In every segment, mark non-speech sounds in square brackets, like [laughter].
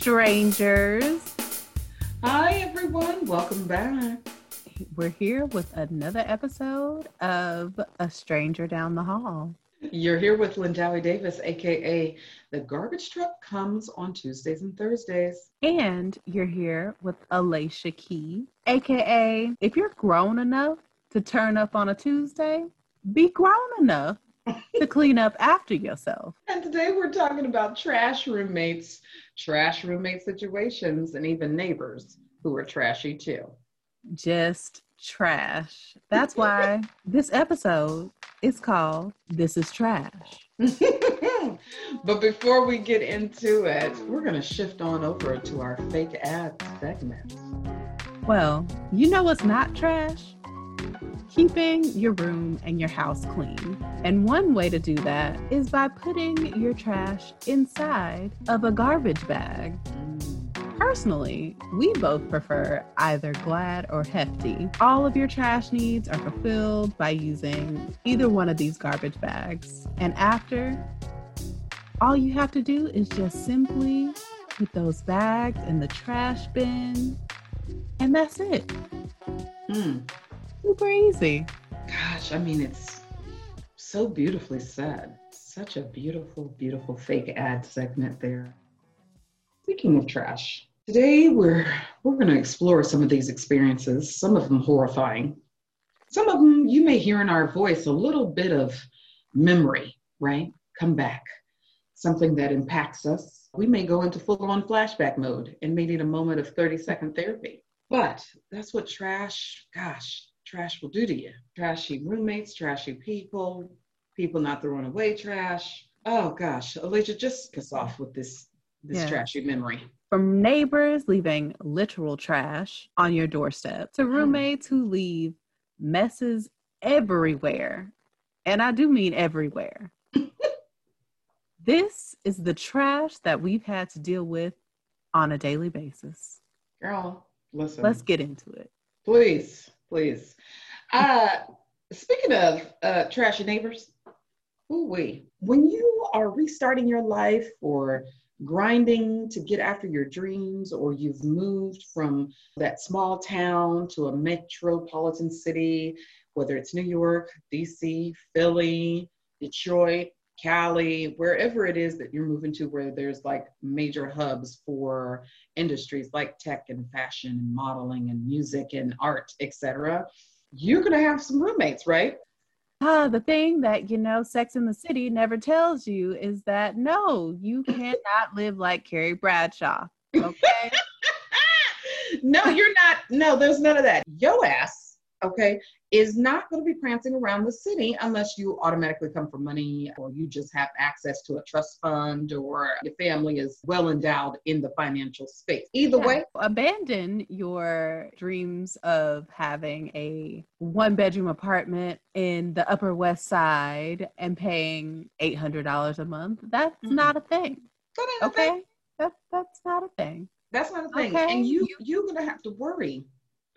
Strangers. Hi, everyone. Welcome back. We're here with another episode of A Stranger Down the Hall. You're here with Lindawi Davis, aka The Garbage Truck Comes on Tuesdays and Thursdays. And you're here with Alicia Key, aka if you're grown enough to turn up on a Tuesday, be grown enough to clean up after yourself. And today we're talking about trash roommates, trash roommate situations, and even neighbors who are trashy too. Just trash. That's why [laughs] this episode is called This is Trash. [laughs] but before we get into it, we're going to shift on over to our fake ad segment. Well, you know what's not trash? Keeping your room and your house clean. And one way to do that is by putting your trash inside of a garbage bag. Personally, we both prefer either Glad or Hefty. All of your trash needs are fulfilled by using either one of these garbage bags. And after, all you have to do is just simply put those bags in the trash bin, and that's it. Mm super easy. Gosh, I mean, it's so beautifully said. Such a beautiful, beautiful fake ad segment there. Speaking of trash, today we're we're going to explore some of these experiences. Some of them horrifying. Some of them you may hear in our voice a little bit of memory, right? Come back. Something that impacts us. We may go into full-on flashback mode and may need a moment of 30-second therapy. But that's what trash, gosh, trash will do to you. Trashy roommates, trashy people, people not throwing away trash. Oh gosh, Alicia, just kiss off with this this yeah. trashy memory. From neighbors leaving literal trash on your doorstep to hmm. roommates who leave messes everywhere. And I do mean everywhere. [laughs] this is the trash that we've had to deal with on a daily basis. Girl, listen. Let's get into it. Please please. Uh, speaking of uh, trashy neighbors, ooh. When you are restarting your life or grinding to get after your dreams, or you've moved from that small town to a metropolitan city, whether it's New York, DC, Philly, Detroit, Cali, wherever it is that you're moving to, where there's like major hubs for industries like tech and fashion and modeling and music and art, etc. You're gonna have some roommates, right? Ah, the thing that you know, Sex in the City never tells you is that no, you [laughs] cannot live like Carrie Bradshaw. Okay. [laughs] no, you're not. No, there's none of that. Yo ass okay, is not going to be prancing around the city unless you automatically come for money or you just have access to a trust fund or your family is well endowed in the financial space. Either yeah. way, abandon your dreams of having a one bedroom apartment in the Upper West Side and paying $800 a month. That's mm-hmm. not a thing. okay? Thing. That, that's not a thing. That's not a thing. Okay. And you, you're going to have to worry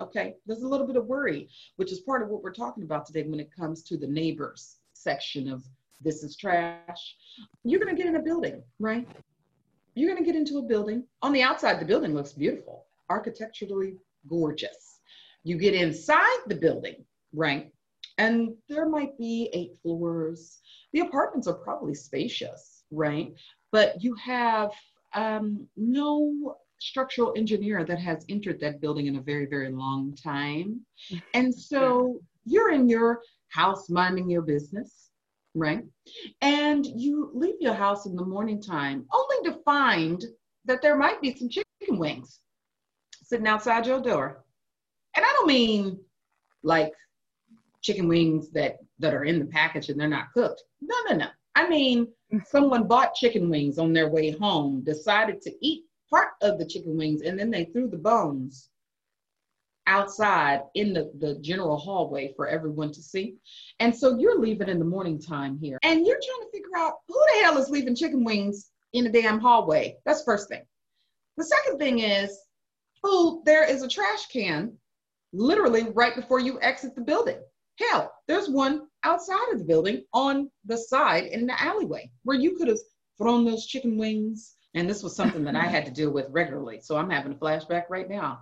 Okay, there's a little bit of worry, which is part of what we're talking about today when it comes to the neighbors section of this is trash. You're going to get in a building, right? You're going to get into a building. On the outside, the building looks beautiful, architecturally gorgeous. You get inside the building, right? And there might be eight floors. The apartments are probably spacious, right? But you have um, no structural engineer that has entered that building in a very, very long time. [laughs] And so you're in your house minding your business, right? And you leave your house in the morning time only to find that there might be some chicken wings sitting outside your door. And I don't mean like chicken wings that that are in the package and they're not cooked. No, no, no. I mean, [laughs] someone bought chicken wings on their way home, decided to eat part of the chicken wings and then they threw the bones outside in the, the general hallway for everyone to see. And so you're leaving in the morning time here and you're trying to figure out who the hell is leaving chicken wings in a damn hallway. That's first thing. The second thing is, oh, there is a trash can literally right before you exit the building. Hell, there's one outside of the building on the side in the alleyway where you could have thrown those chicken wings And this was something that I had to deal with regularly. So I'm having a flashback right now.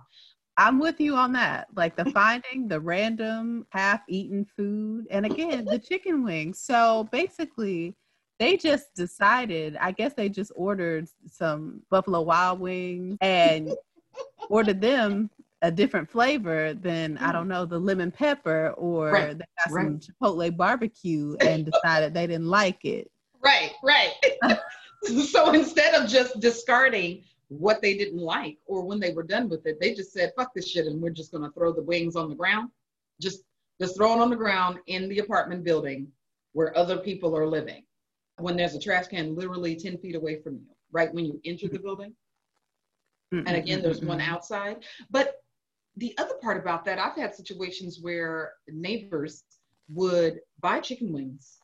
I'm with you on that. Like the finding the random half eaten food. And again, the chicken wings. So basically, they just decided, I guess they just ordered some Buffalo Wild Wings and [laughs] ordered them a different flavor than I don't know the lemon pepper or right. they got right. some chipotle barbecue and decided they didn't like it. Right, right. [laughs] [laughs] so instead of just discarding what they didn't like or when they were done with it, they just said, fuck this shit and we're just gonna throw the wings on the ground. Just just throw it on the ground in the apartment building where other people are living. When there's a trash can literally 10 feet away from you, right when you enter the building. Mm-hmm. And again, there's one outside. But the other part about that, I've had situations where neighbors would buy chicken wings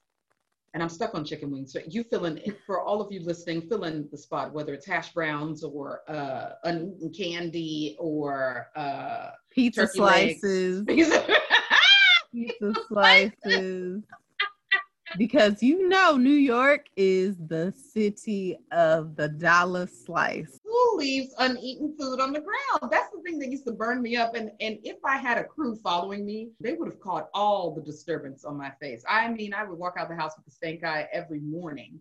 and I'm stuck on chicken wings. So you fill in for all of you listening, fill in the spot, whether it's hash browns or uh, uneaten candy or uh, pizza slices. [laughs] pizza slices because you know New York is the city of the dollar slice. Leaves uneaten food on the ground? That's the thing that used to burn me up. And and if I had a crew following me, they would have caught all the disturbance on my face. I mean, I would walk out the house with a stank eye every morning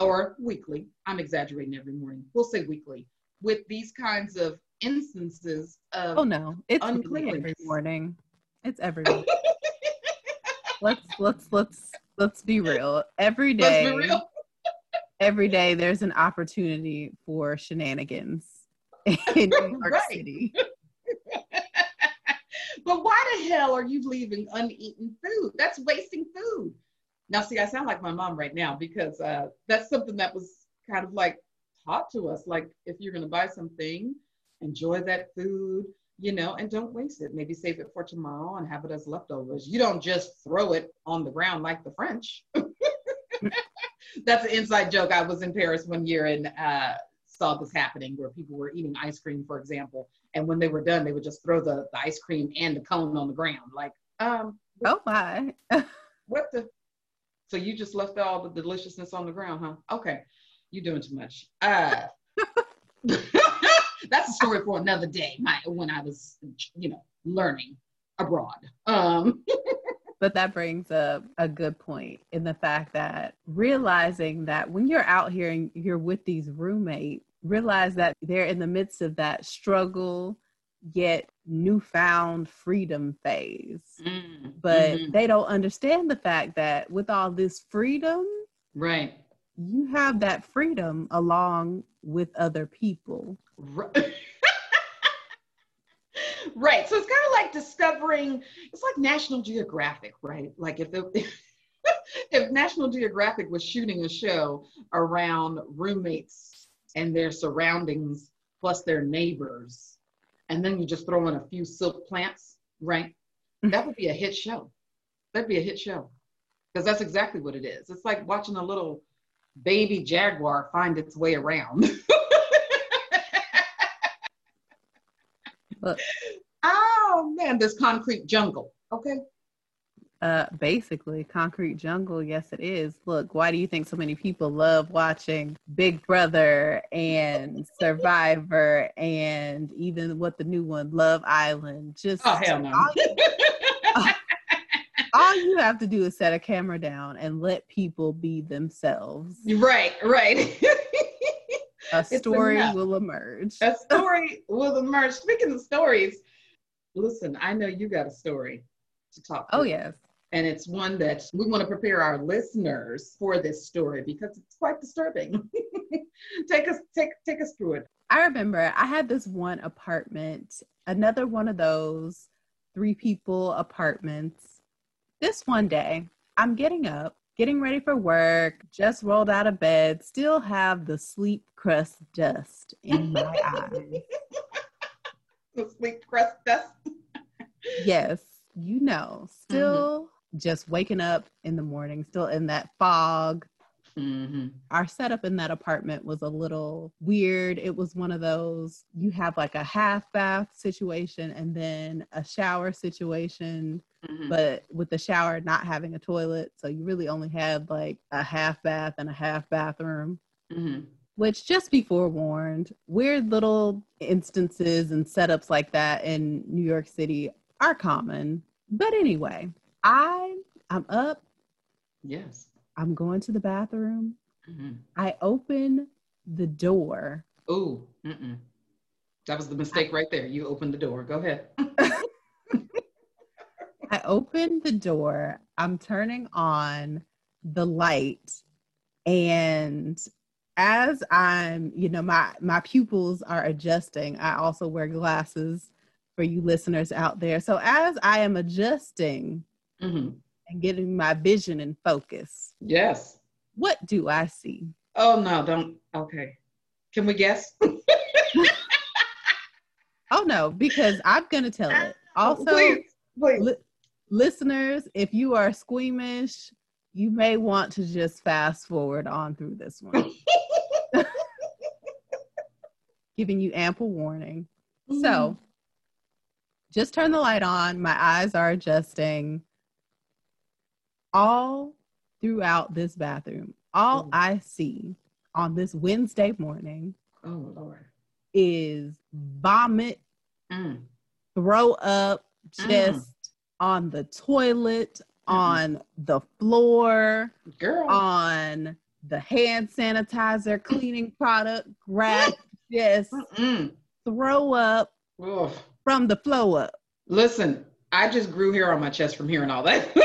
or weekly. I'm exaggerating every morning. We'll say weekly with these kinds of instances of oh no, it's every morning. It's every [laughs] morning. let's let's let's let's be real. Every day, real. Every day, there's an opportunity for shenanigans [laughs] in New York. City. [laughs] but why the hell are you leaving uneaten food? That's wasting food. Now, see, I sound like my mom right now because uh, that's something that was kind of like taught to us. Like, if you're going to buy something, enjoy that food, you know, and don't waste it. Maybe save it for tomorrow and have it as leftovers. You don't just throw it on the ground like the French. [laughs] That's an inside joke. I was in Paris one year and uh, saw this happening where people were eating ice cream, for example, and when they were done, they would just throw the, the ice cream and the cone on the ground. Like, um, oh my, [laughs] what the? So you just left all the deliciousness on the ground, huh? Okay, you're doing too much. Uh, [laughs] that's a story for another day. My when I was, you know, learning abroad. Um. [laughs] but that brings up a good point in the fact that realizing that when you're out here and you're with these roommates, realize that they're in the midst of that struggle yet newfound freedom phase. Mm, but mm-hmm. they don't understand the fact that with all this freedom, right, you have that freedom along with other people. Right. [laughs] right. So it's kind of like discovering, it's like National Geographic, right? Like if the, [laughs] if National Geographic was shooting a show around roommates and their surroundings plus their neighbors, and then you just throw in a few silk plants, right? Mm-hmm. That would be a hit show. That'd be a hit show. Because that's exactly what it is. It's like watching a little baby jaguar find its way around. [laughs] oh man, this concrete jungle. Okay. Uh, basically, concrete jungle. Yes, it is. Look, why do you think so many people love watching Big Brother and Survivor and even what the new one, Love Island? Just oh hell no. All, [laughs] all you have to do is set a camera down and let people be themselves. Right, right. [laughs] a story will emerge. A [laughs] story will emerge. Speaking of stories, listen, I know you got a story to talk. Oh yes. And it's one that we want to prepare our listeners for this story because it's quite disturbing. [laughs] take us take take us through it. I remember I had this one apartment, another one of those three people apartments. This one day, I'm getting up getting ready for work, just rolled out of bed, still have the sleep crust dust in my eyes. [laughs] The sleep crust dust? yes, you know, still mm-hmm. just waking up in the morning, still in that fog. Mm-hmm. Our setup in that apartment was a little weird. It was one of those you have like a half bath situation and then a shower situation Mm-hmm. but with the shower not having a toilet so you really only had like a half bath and a half bathroom mm-hmm. which just be forewarned, weird little instances and setups like that in New York City are common. But anyway, I I'm up. Yes. I'm going to the bathroom. Mm-hmm. I open the door. Oh, that was the mistake right there. You opened the door. Go ahead. [laughs] I open the door. I'm turning on the light and as I'm, you know, my my pupils are adjusting. I also wear glasses for you listeners out there. So as I am adjusting mm-hmm. and getting my vision in focus, yes, what do I see? Oh no, don't. Okay, can we guess? [laughs] oh no, because I'm gonna tell [laughs] it. Also, please, please. Li- listeners, if you are squeamish, you may want to just fast forward on through this one. [laughs] Giving you ample warning. Mm-hmm. So just turn the light on. My eyes are adjusting. All throughout this bathroom, all mm. I see on this Wednesday morning oh, Lord. is vomit, mm. throw up just mm. On the toilet, mm-hmm. on the floor, Girl. on the hand sanitizer cleaning product grab, [laughs] just Mm-mm. throw up Ugh. from the flow up. Listen, I just grew hair on my chest from hearing all that. [laughs]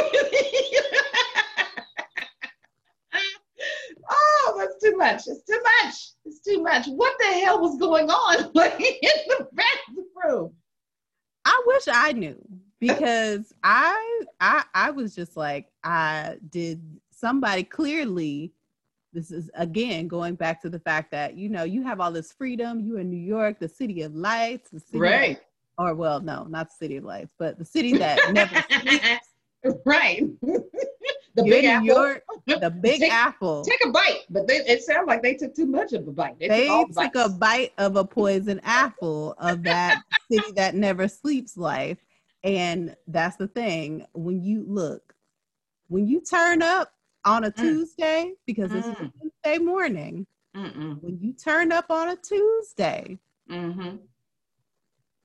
oh, that's too much. It's too much. It's too much. What the hell was going on [laughs] in the bathroom? I wish I knew because I I I was just like I did somebody clearly this is again going back to the fact that you know you have all this freedom you in New York the city of lights the city right. of, or well no not the city of lights but the city that never sleeps [laughs] right. [laughs] The You're big apple. York, the [laughs] big take, apple. take a bite but they, it sounds like they took too much of a bite. They, they took, took a bite of a poison apple of that city that never sleeps life and that's the thing. When you look, when you turn up on a mm. Tuesday, because mm. it's Tuesday morning, Mm-mm. when you turn up on a Tuesday mm-hmm.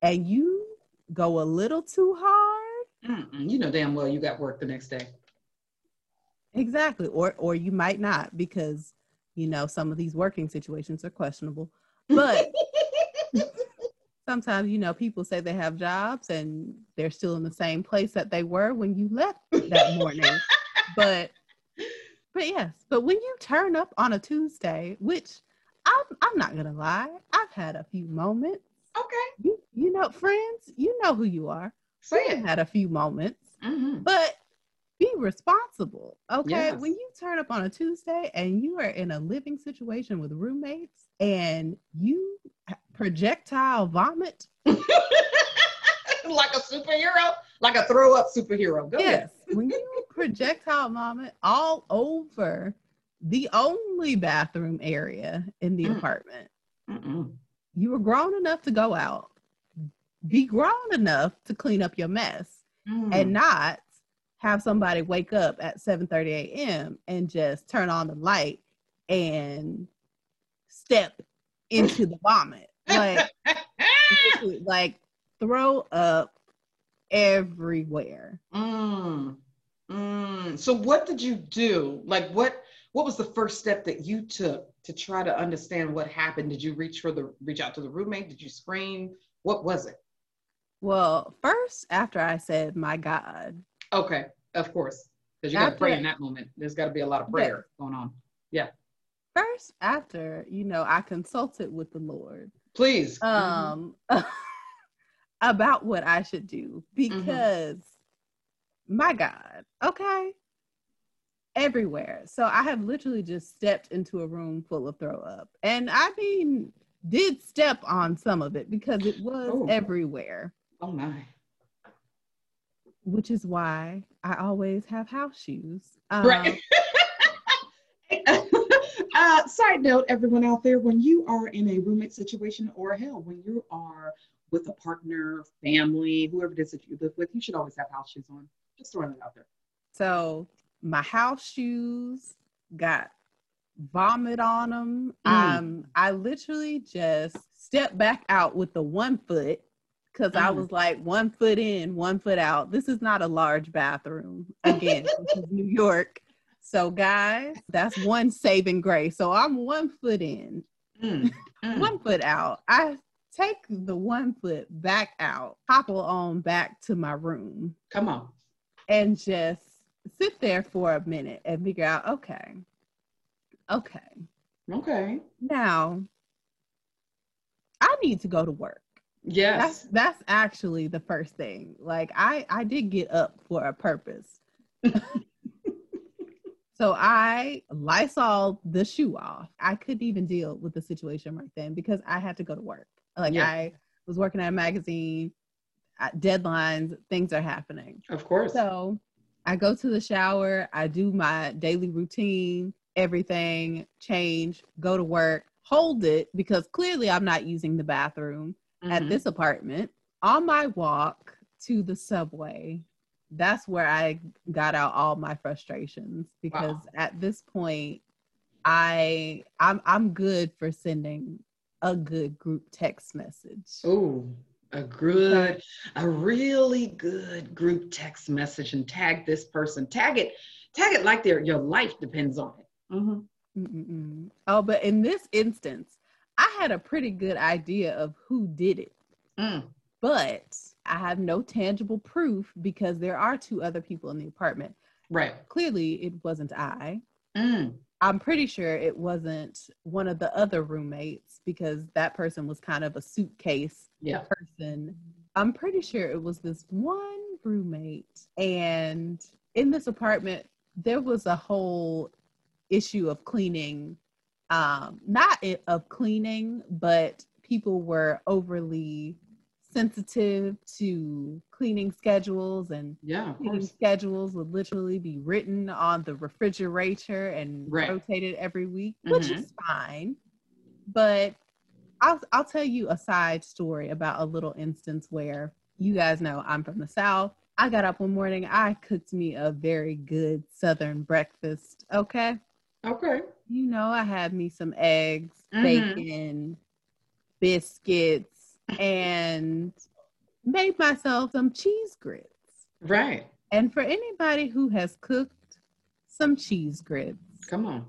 and you go a little too hard, Mm-mm. you know damn well you got work the next day. Exactly. Or or you might not because you know some of these working situations are questionable. But [laughs] sometimes you know people say they have jobs and they're still in the same place that they were when you left that [laughs] morning. But but yes but when you turn up on a tuesday which i'm, I'm not gonna lie i've had a few moments. Okay. You, you know friends you know who you are. It had a few moments mm-hmm. but be responsible okay? Yes. when you turn up on a tuesday and you are in a living situation with roommates and you projectile vomit like a superhero, like a throw up superhero. Go yes, when you projectile vomit all over the only bathroom area in the mm. apartment, Mm-mm. you were grown enough to go out, be grown enough to clean up your mess, mm. and not have somebody wake up at 7:30 a.m. and just turn on the light and step into the vomit. Like, [laughs] like throw up everywhere. Mm. Mm. So what did you do? Like what what was the first step that you took to try to understand what happened? Did you reach for the reach out to the roommate? Did you scream? What was it? Well, first after I said my God. Okay, of course. Because you gotta pray in that moment. There's gotta be a lot of prayer yeah. going on. Yeah. First, after, you know, I consulted with the Lord Please. Um, [laughs] about what I should do mm-hmm. because mm-hmm. my God, okay, everywhere. So I have literally just stepped into a room full of throw up. And I mean, did step on some of it because it was oh. everywhere. Oh my. Which is why I always have house shoes. Um, right. Uh, side note, everyone out there, when you are in a roommate situation or hell, when you are with a partner, family, whoever it is that you live with, you should always have house shoes on. Just throwing it out there. So my house shoes got vomit on them. Mm. Um, I literally just stepped back out with the one foot because mm. I was like one foot in, one foot out. This is not a large bathroom. Again, this is New York. So, guys, that's one saving grace. So I'm one foot in, mm. Mm. one foot out. I take the one foot back out, hobble on back to my room. Come on. And just sit there for a minute and figure out, okay, okay. Okay. Now I need to go to work. Yes. That's that's actually the first thing. Like I I did get up for a purpose. So I Lysol the shoe off. I couldn't even deal with the situation right then because I had to go to work. Like yeah. I was working at a magazine, deadlines, things are happening. Of course. So I go to the shower, I do my daily routine, everything, change, go to work, hold it because clearly I'm not using the bathroom mm-hmm. at this apartment. On my walk to the subway, that's where I got out all my frustrations because wow. at this point I I'm I'm good for sending a good group text message. Oh, a good, a really good group text message and tag this person. Tag it, tag it like their your life depends on it. Mm-hmm. Oh, but in this instance, I had a pretty good idea of who did it. Mm. But I have no tangible proof because there are two other people in the apartment. Right. Clearly, it wasn't I. Mm. I'm pretty sure it wasn't one of the other roommates because that person was kind of a suitcase yeah. person. I'm pretty sure it was this one roommate. And in this apartment, there was a whole issue of cleaning, um, not of cleaning, but people were overly sensitive to cleaning schedules and yeah, cleaning schedules would literally be written on the refrigerator and right. rotated every week, mm-hmm. which is fine. But I'll I'll tell you a side story about a little instance where you guys know I'm from the South. I got up one morning, I cooked me a very good southern breakfast. Okay. Okay. You know, I had me some eggs, mm-hmm. bacon, biscuits, and made myself some cheese grits. Right. And for anybody who has cooked some cheese grits, come on.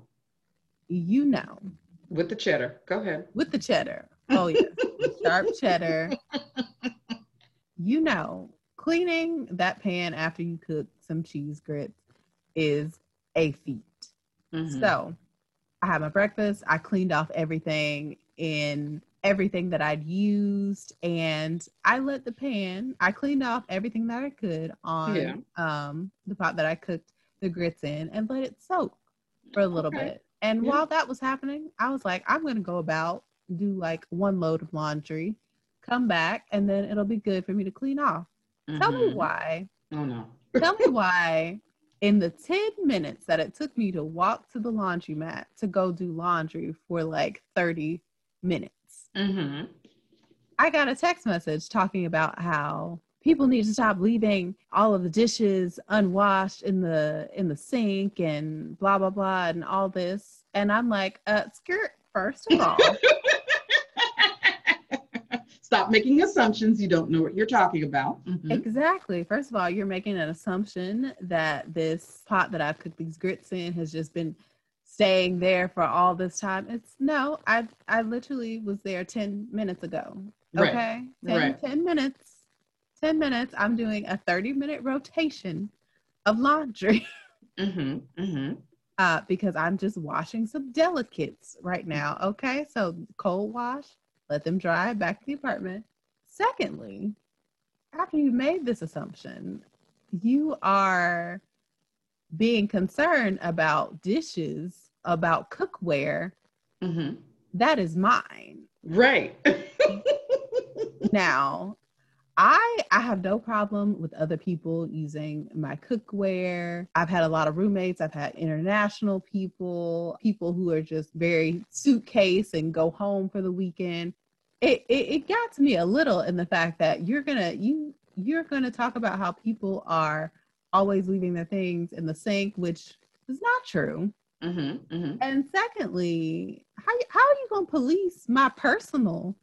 You know. With the cheddar. Go ahead. With the cheddar. Oh, yeah. Sharp cheddar. You know, cleaning that pan after you cook some cheese grits is a feat. Mm-hmm. So I had my breakfast. I cleaned off everything in everything that I'd used and I let the pan, I cleaned off everything that I could on yeah. um, the pot that I cooked the grits in and let it soak for a little okay. bit. And yeah. while that was happening, I was like, I'm going to go about, do like one load of laundry, come back, and then it'll be good for me to clean off. Mm-hmm. Tell me mm-hmm. why. Oh, no. Tell me why in the 10 minutes that it took me to walk to the laundromat to go do laundry for like 30 minutes Mm-hmm. I got a text message talking about how people need to stop leaving all of the dishes unwashed in the in the sink and blah blah blah and all this. And I'm like, uh, skirt. First of all. [laughs] Stop making assumptions. You don't know what you're talking about. Mm-hmm. Exactly. First of all, you're making an assumption that this pot that I've cooked these grits in has just been staying there for all this time. It's no, I I literally was there 10 minutes ago. Okay. Right. 10, right. 10 minutes. 10 minutes. I'm doing a 30 minute rotation of laundry. [laughs] Mm-hmm. Mm-hmm. Uh, because I'm just washing some delicates right now. Okay. So cold wash, let them dry back to the apartment. Secondly, after you made this assumption, you are being concerned about dishes, about cookware, mm-hmm. that is mine. Right. [laughs] now, I I have no problem with other people using my cookware. I've had a lot of roommates. I've had international people, people who are just very suitcase and go home for the weekend. It, it, it got to me a little in the fact that you're gonna you you're gonna talk about how people are always leaving their things in the sink, which is not true. Mm-hmm, mm-hmm. And secondly, how, how are you going to police my personal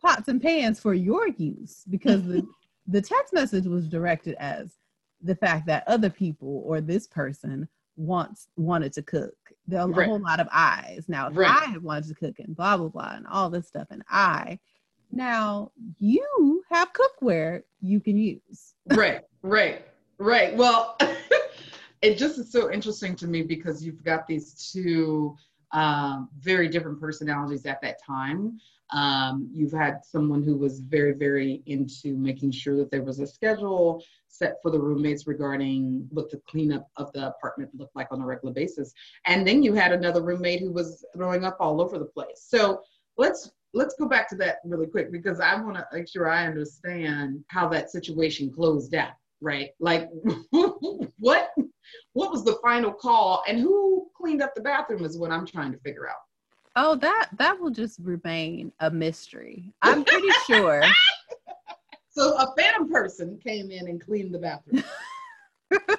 pots and pans for your use? Because the, [laughs] the text message was directed as the fact that other people or this person wants wanted to cook. There are a right. whole lot of eyes. Now, if right. I wanted to cook and blah blah blah and all this stuff, and I now you have cookware you can use. right, right, right. Well, [laughs] it just is so interesting to me because you've got these two um, very different personalities at that time. Um, you've had someone who was very, very into making sure that there was a schedule set for the roommates regarding what the cleanup of the apartment looked like on a regular basis. And then you had another roommate who was throwing up all over the place. So let's let's go back to that really quick because I want to make sure I understand how that situation closed out, right? Like [laughs] what what was the final call and who cleaned up the bathroom is what I'm trying to figure out. Oh, that that will just remain a mystery. I'm pretty [laughs] sure. so a phantom person came in and cleaned the bathroom. [laughs]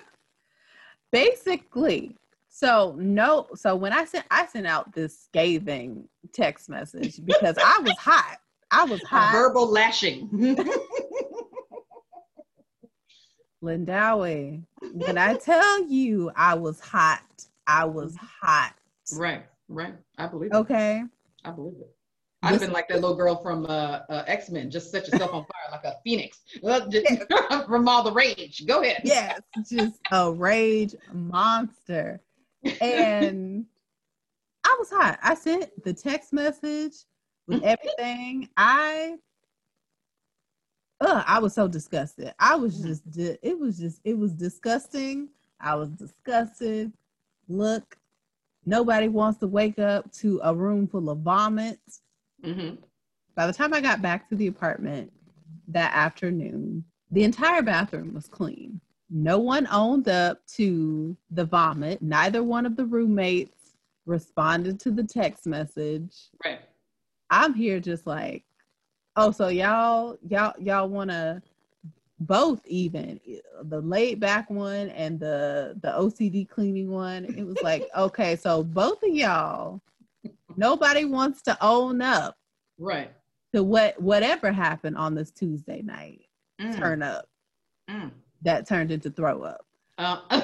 Basically. So no, so when I sent I sent out this scathing text message because I was hot. I was hot. Verbal lashing. [laughs] Lindawi, when I tell you I was hot, I was hot. Right. Right. I believe it. Okay. I believe it. I'd have been like that little girl from uh, uh, X Men, just set yourself on fire like a phoenix [laughs] [laughs] from all the rage. Go ahead. Yes, just a rage monster. And I was hot. I sent the text message with everything. I, uh, I was so disgusted. I was just, it was just, it was disgusting. I was disgusted. Look, Nobody wants to wake up to a room full of vomit. Mm-hmm. By the time I got back to the apartment that afternoon, the entire bathroom was clean. No one owned up to the vomit. Neither one of the roommates responded to the text message. Right. I'm here just like, oh, so y'all, y'all, y'all want to both even the laid back one and the the OCD cleaning one. It was like, [laughs] okay, so both of y'all, nobody wants to own up, right, to what whatever happened on this Tuesday night. Mm. Turn up. Mm. That turned into throw up. Uh, [laughs]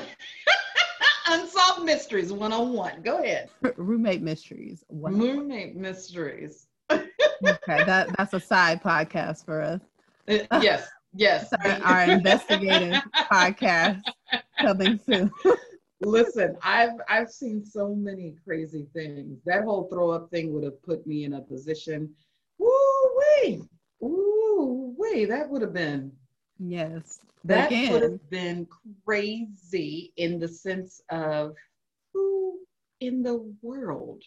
Unsolved Mysteries 101. Go ahead. Roommate Mysteries. Roommate Mysteries. Okay, that that's a side podcast for us. Uh, [laughs] yes, Yes. Our, investigative podcast coming soon. Listen, I've I've seen so many crazy things. That whole throw up thing would have put me in a position. Woo wee, woo wee. That would have been. Yes. That Again. would have been crazy in the sense of who in the world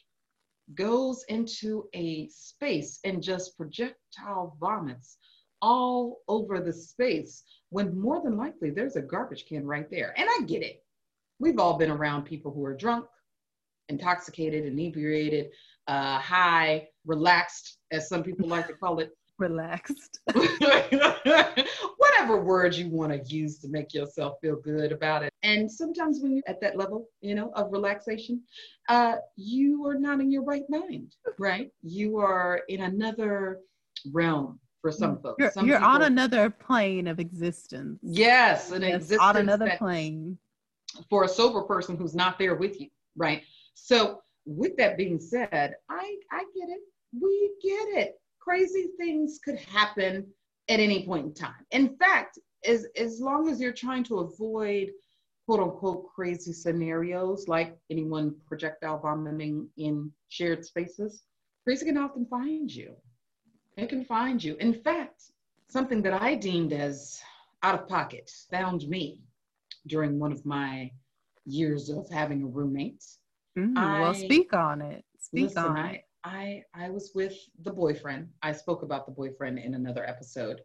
goes into a space and just projectile vomits all over the space when more than likely there's a garbage can right there. And I get it. We've all been around people who are drunk, intoxicated, inebriated, uh, high, relaxed, as some people like to call it. [laughs] Relaxed. [laughs] [laughs] Whatever words you want to use to make yourself feel good about it. And sometimes when you're at that level, you know, of relaxation, uh, you are not in your right mind, right? You are in another realm for some folks. You're, some you're people, on another plane of existence. Yes, an yes, existence on another plane. For a sober person who's not there with you, right? So, with that being said, I I get it. We get it. Crazy things could happen at any point in time. In fact, as as long as you're trying to avoid quote unquote crazy scenarios like anyone projectile vomiting in shared spaces, crazy can often find you. It can find you. In fact, something that I deemed as out of pocket found me during one of my years of having a roommate. Mm, I, well, speak on it. Speak listen, on I, it. I, I was with the boyfriend. I spoke about the boyfriend in another episode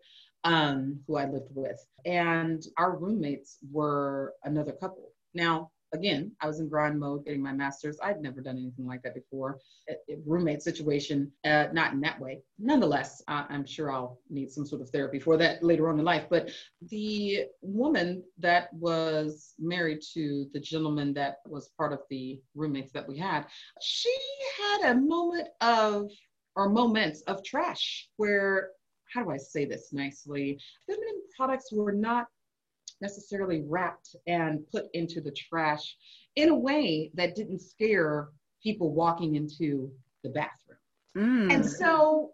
um, who I lived with. And our roommates were another couple. Now, again, I was in grind mode getting my master's. I'd never done anything like that before. A, roommate situation, uh, not in that way. Nonetheless, I, I'm sure I'll need some sort of therapy for that later on in life. But the woman that was married to the gentleman that was part of the roommates that we had, she had a moment of, or moments of trash where, how do I say this nicely? Feminine products were not necessarily wrapped and put into the trash in a way that didn't scare people walking into the bathroom. Mm. And so,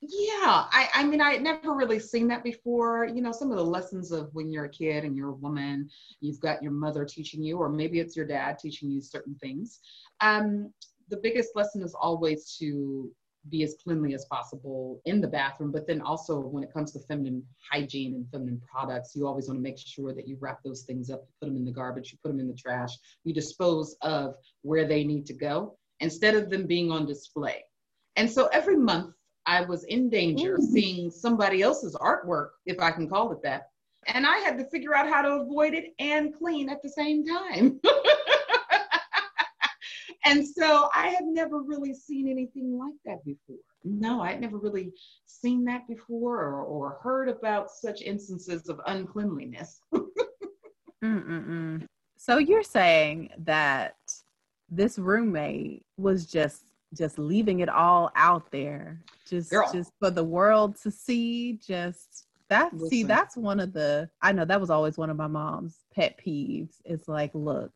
yeah, I, I mean, I had never really seen that before. You know, some of the lessons of when you're a kid and you're a woman, you've got your mother teaching you, or maybe it's your dad teaching you certain things. Um, the biggest lesson is always to be as cleanly as possible in the bathroom. But then also when it comes to feminine hygiene and feminine products, you always want to make sure that you wrap those things up, you put them in the garbage, you put them in the trash, you dispose of where they need to go instead of them being on display. And so every month I was in danger of seeing somebody else's artwork, if I can call it that. And I had to figure out how to avoid it and clean at the same time. [laughs] and so I had never really seen anything like that before. No, I'd never really seen that before or, or heard about such instances of uncleanliness. [laughs] so you're saying that this roommate was just just leaving it all out there just Girl. just for the world to see just that see that's one of the i know that was always one of my mom's pet peeves it's like look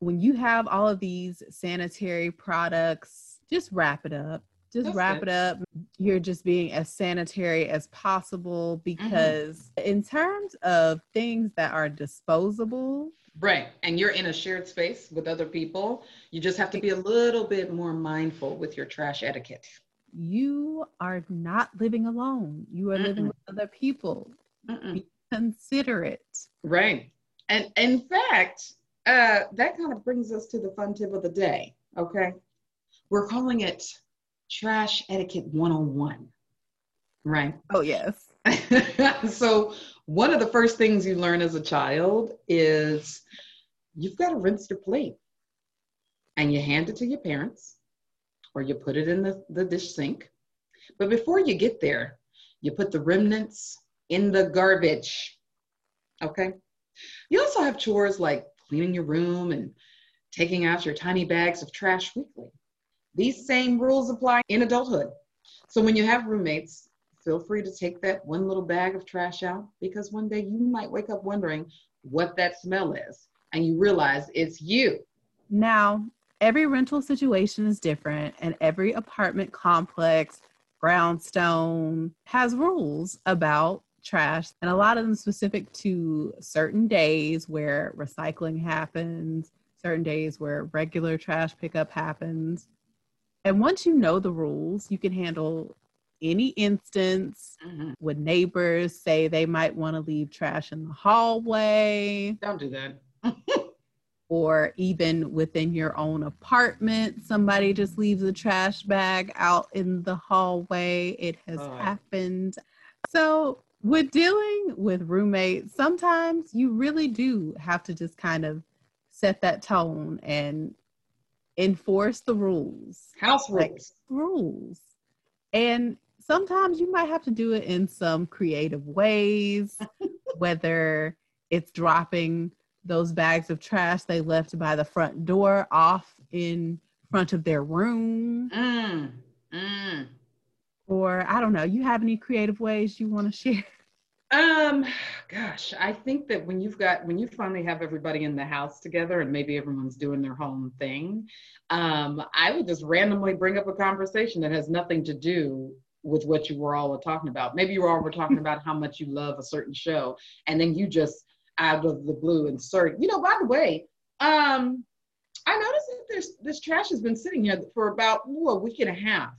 when you have all of these sanitary products, just wrap it up. Just That's wrap good. it up. You're just being as sanitary as possible mm-hmm. because, mm-hmm. in terms of things that are disposable, Right. And you're in a shared space with other people. You just have to be a little bit more mindful with your trash etiquette. You are not living alone. You are Mm-mm. living with other people. Mm-mm. Be considerate. Right. And in fact, uh, that kind of brings us to the fun tip of the day. Okay. We're calling it Trash Etiquette 101. Right. Oh, yes. [laughs] so, one of the first things you learn as a child is you've got to rinse your plate and you hand it to your parents or you put it in the, the dish sink. But before you get there, you put the remnants in the garbage. Okay. You also have chores like cleaning your room and taking out your tiny bags of trash weekly. These same rules apply in adulthood. So when you have roommates, feel free to take that one little bag of trash out because one day you might wake up wondering what that smell is and you realize it's you. Now, every rental situation is different and every apartment complex, brownstone has rules about trash and a lot of them specific to certain days where recycling happens certain days where regular trash pickup happens. And once you know the rules you can handle any instance mm-hmm. when neighbors say they might want to leave trash in the hallway. Don't do that. [laughs] Or even within your own apartment somebody just leaves a trash bag out in the hallway. It has oh. happened. So with dealing with roommates, sometimes you really do have to just kind of set that tone and enforce the rules. House rules. Like, rules. And sometimes you might have to do it in some creative ways, [laughs] whether it's dropping those bags of trash they left by the front door off in front of their room. Mm, mm. Or I don't know, you have any creative ways you want to share? Um, gosh, I think that when you've got when you finally have everybody in the house together and maybe everyone's doing their own thing, um, I would just randomly bring up a conversation that has nothing to do with what you were all talking about. Maybe you were all were talking [laughs] about how much you love a certain show, and then you just out of the blue insert, you know, by the way, um, I noticed that this this trash has been sitting here for about ooh, a week and a half.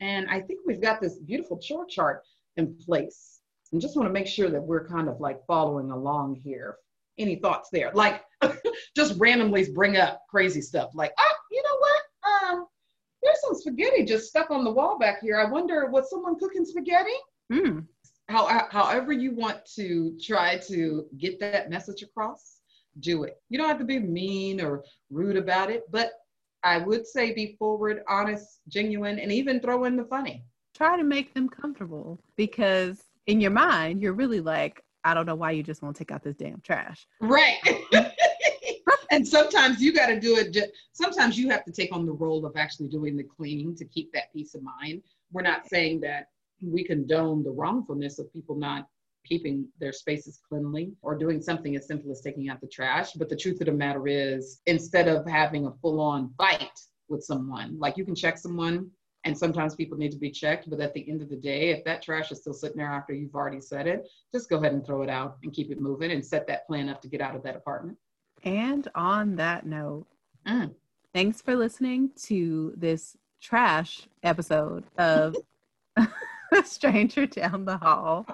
And I think we've got this beautiful chore chart in place. And just want to make sure that we're kind of like following along here. Any thoughts there? Like [laughs] just randomly bring up crazy stuff like, oh, you know what? Um, there's some spaghetti just stuck on the wall back here. I wonder, was someone cooking spaghetti? Mm. How, however you want to try to get that message across, do it. You don't have to be mean or rude about it, but I would say be forward, honest, genuine, and even throw in the funny. Try to make them comfortable because in your mind, you're really like, I don't know why you just won't take out this damn trash. Right. [laughs] and sometimes you got to do it. Just, sometimes you have to take on the role of actually doing the cleaning to keep that peace of mind. We're not saying that we condone the wrongfulness of people not keeping their spaces cleanly or doing something as simple as taking out the trash. But the truth of the matter is, instead of having a full on fight with someone, like you can check someone and sometimes people need to be checked. But at the end of the day, if that trash is still sitting there after you've already said it, just go ahead and throw it out and keep it moving and set that plan up to get out of that apartment. And on that note, mm. thanks for listening to this trash episode of [laughs] Stranger Down the Hall.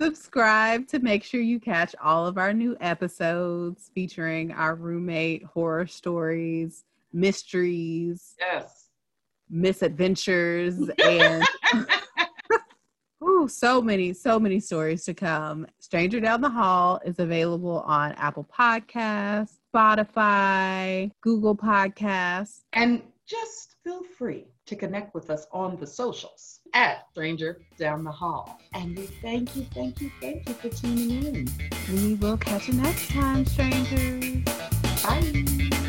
Subscribe to make sure you catch all of our new episodes featuring our roommate horror stories, mysteries, yes, misadventures, [laughs] and [laughs] ooh, so many, so many stories to come. Stranger Down the Hall is available on Apple Podcasts, Spotify, Google Podcasts, and just feel free to connect with us on the socials at Stranger Down the Hall. And we thank you, thank you, thank you for tuning in. We will catch you next time, strangers. Bye.